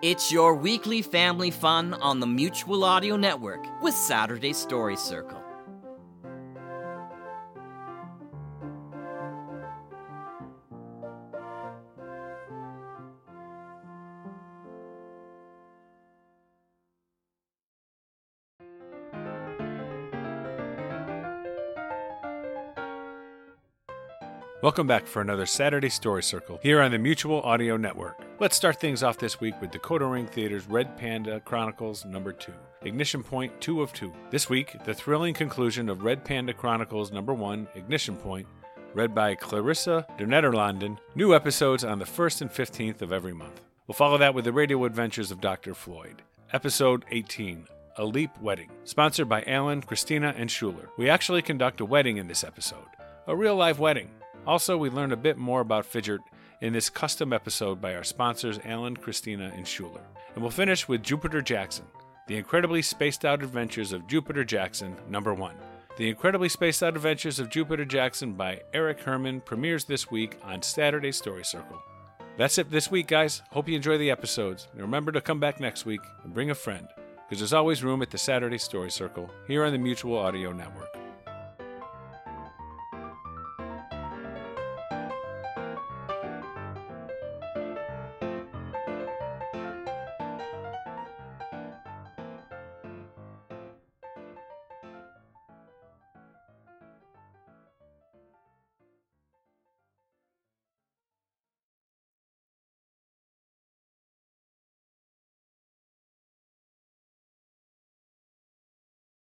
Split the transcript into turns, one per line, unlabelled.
It's your weekly family fun on the Mutual Audio Network with Saturday Story Circle.
Welcome back for another Saturday Story Circle here on the Mutual Audio Network. Let's start things off this week with Decoder Ring Theater's Red Panda Chronicles number 2. Ignition Point 2 of 2. This week, the thrilling conclusion of Red Panda Chronicles number 1, Ignition Point, read by Clarissa de Nederlanden. New episodes on the 1st and 15th of every month. We'll follow that with the radio adventures of Dr. Floyd. Episode 18, A Leap Wedding, sponsored by Alan, Christina, and Schuler. We actually conduct a wedding in this episode, a real live wedding. Also, we learn a bit more about Fidget in this custom episode by our sponsors Alan, Christina, and Schuler. And we'll finish with Jupiter Jackson, The Incredibly Spaced Out Adventures of Jupiter Jackson, number one. The Incredibly Spaced Out Adventures of Jupiter Jackson by Eric Herman premieres this week on Saturday Story Circle. That's it this week, guys. Hope you enjoy the episodes. And remember to come back next week and bring a friend, because there's always room at the Saturday Story Circle here on the Mutual Audio Network.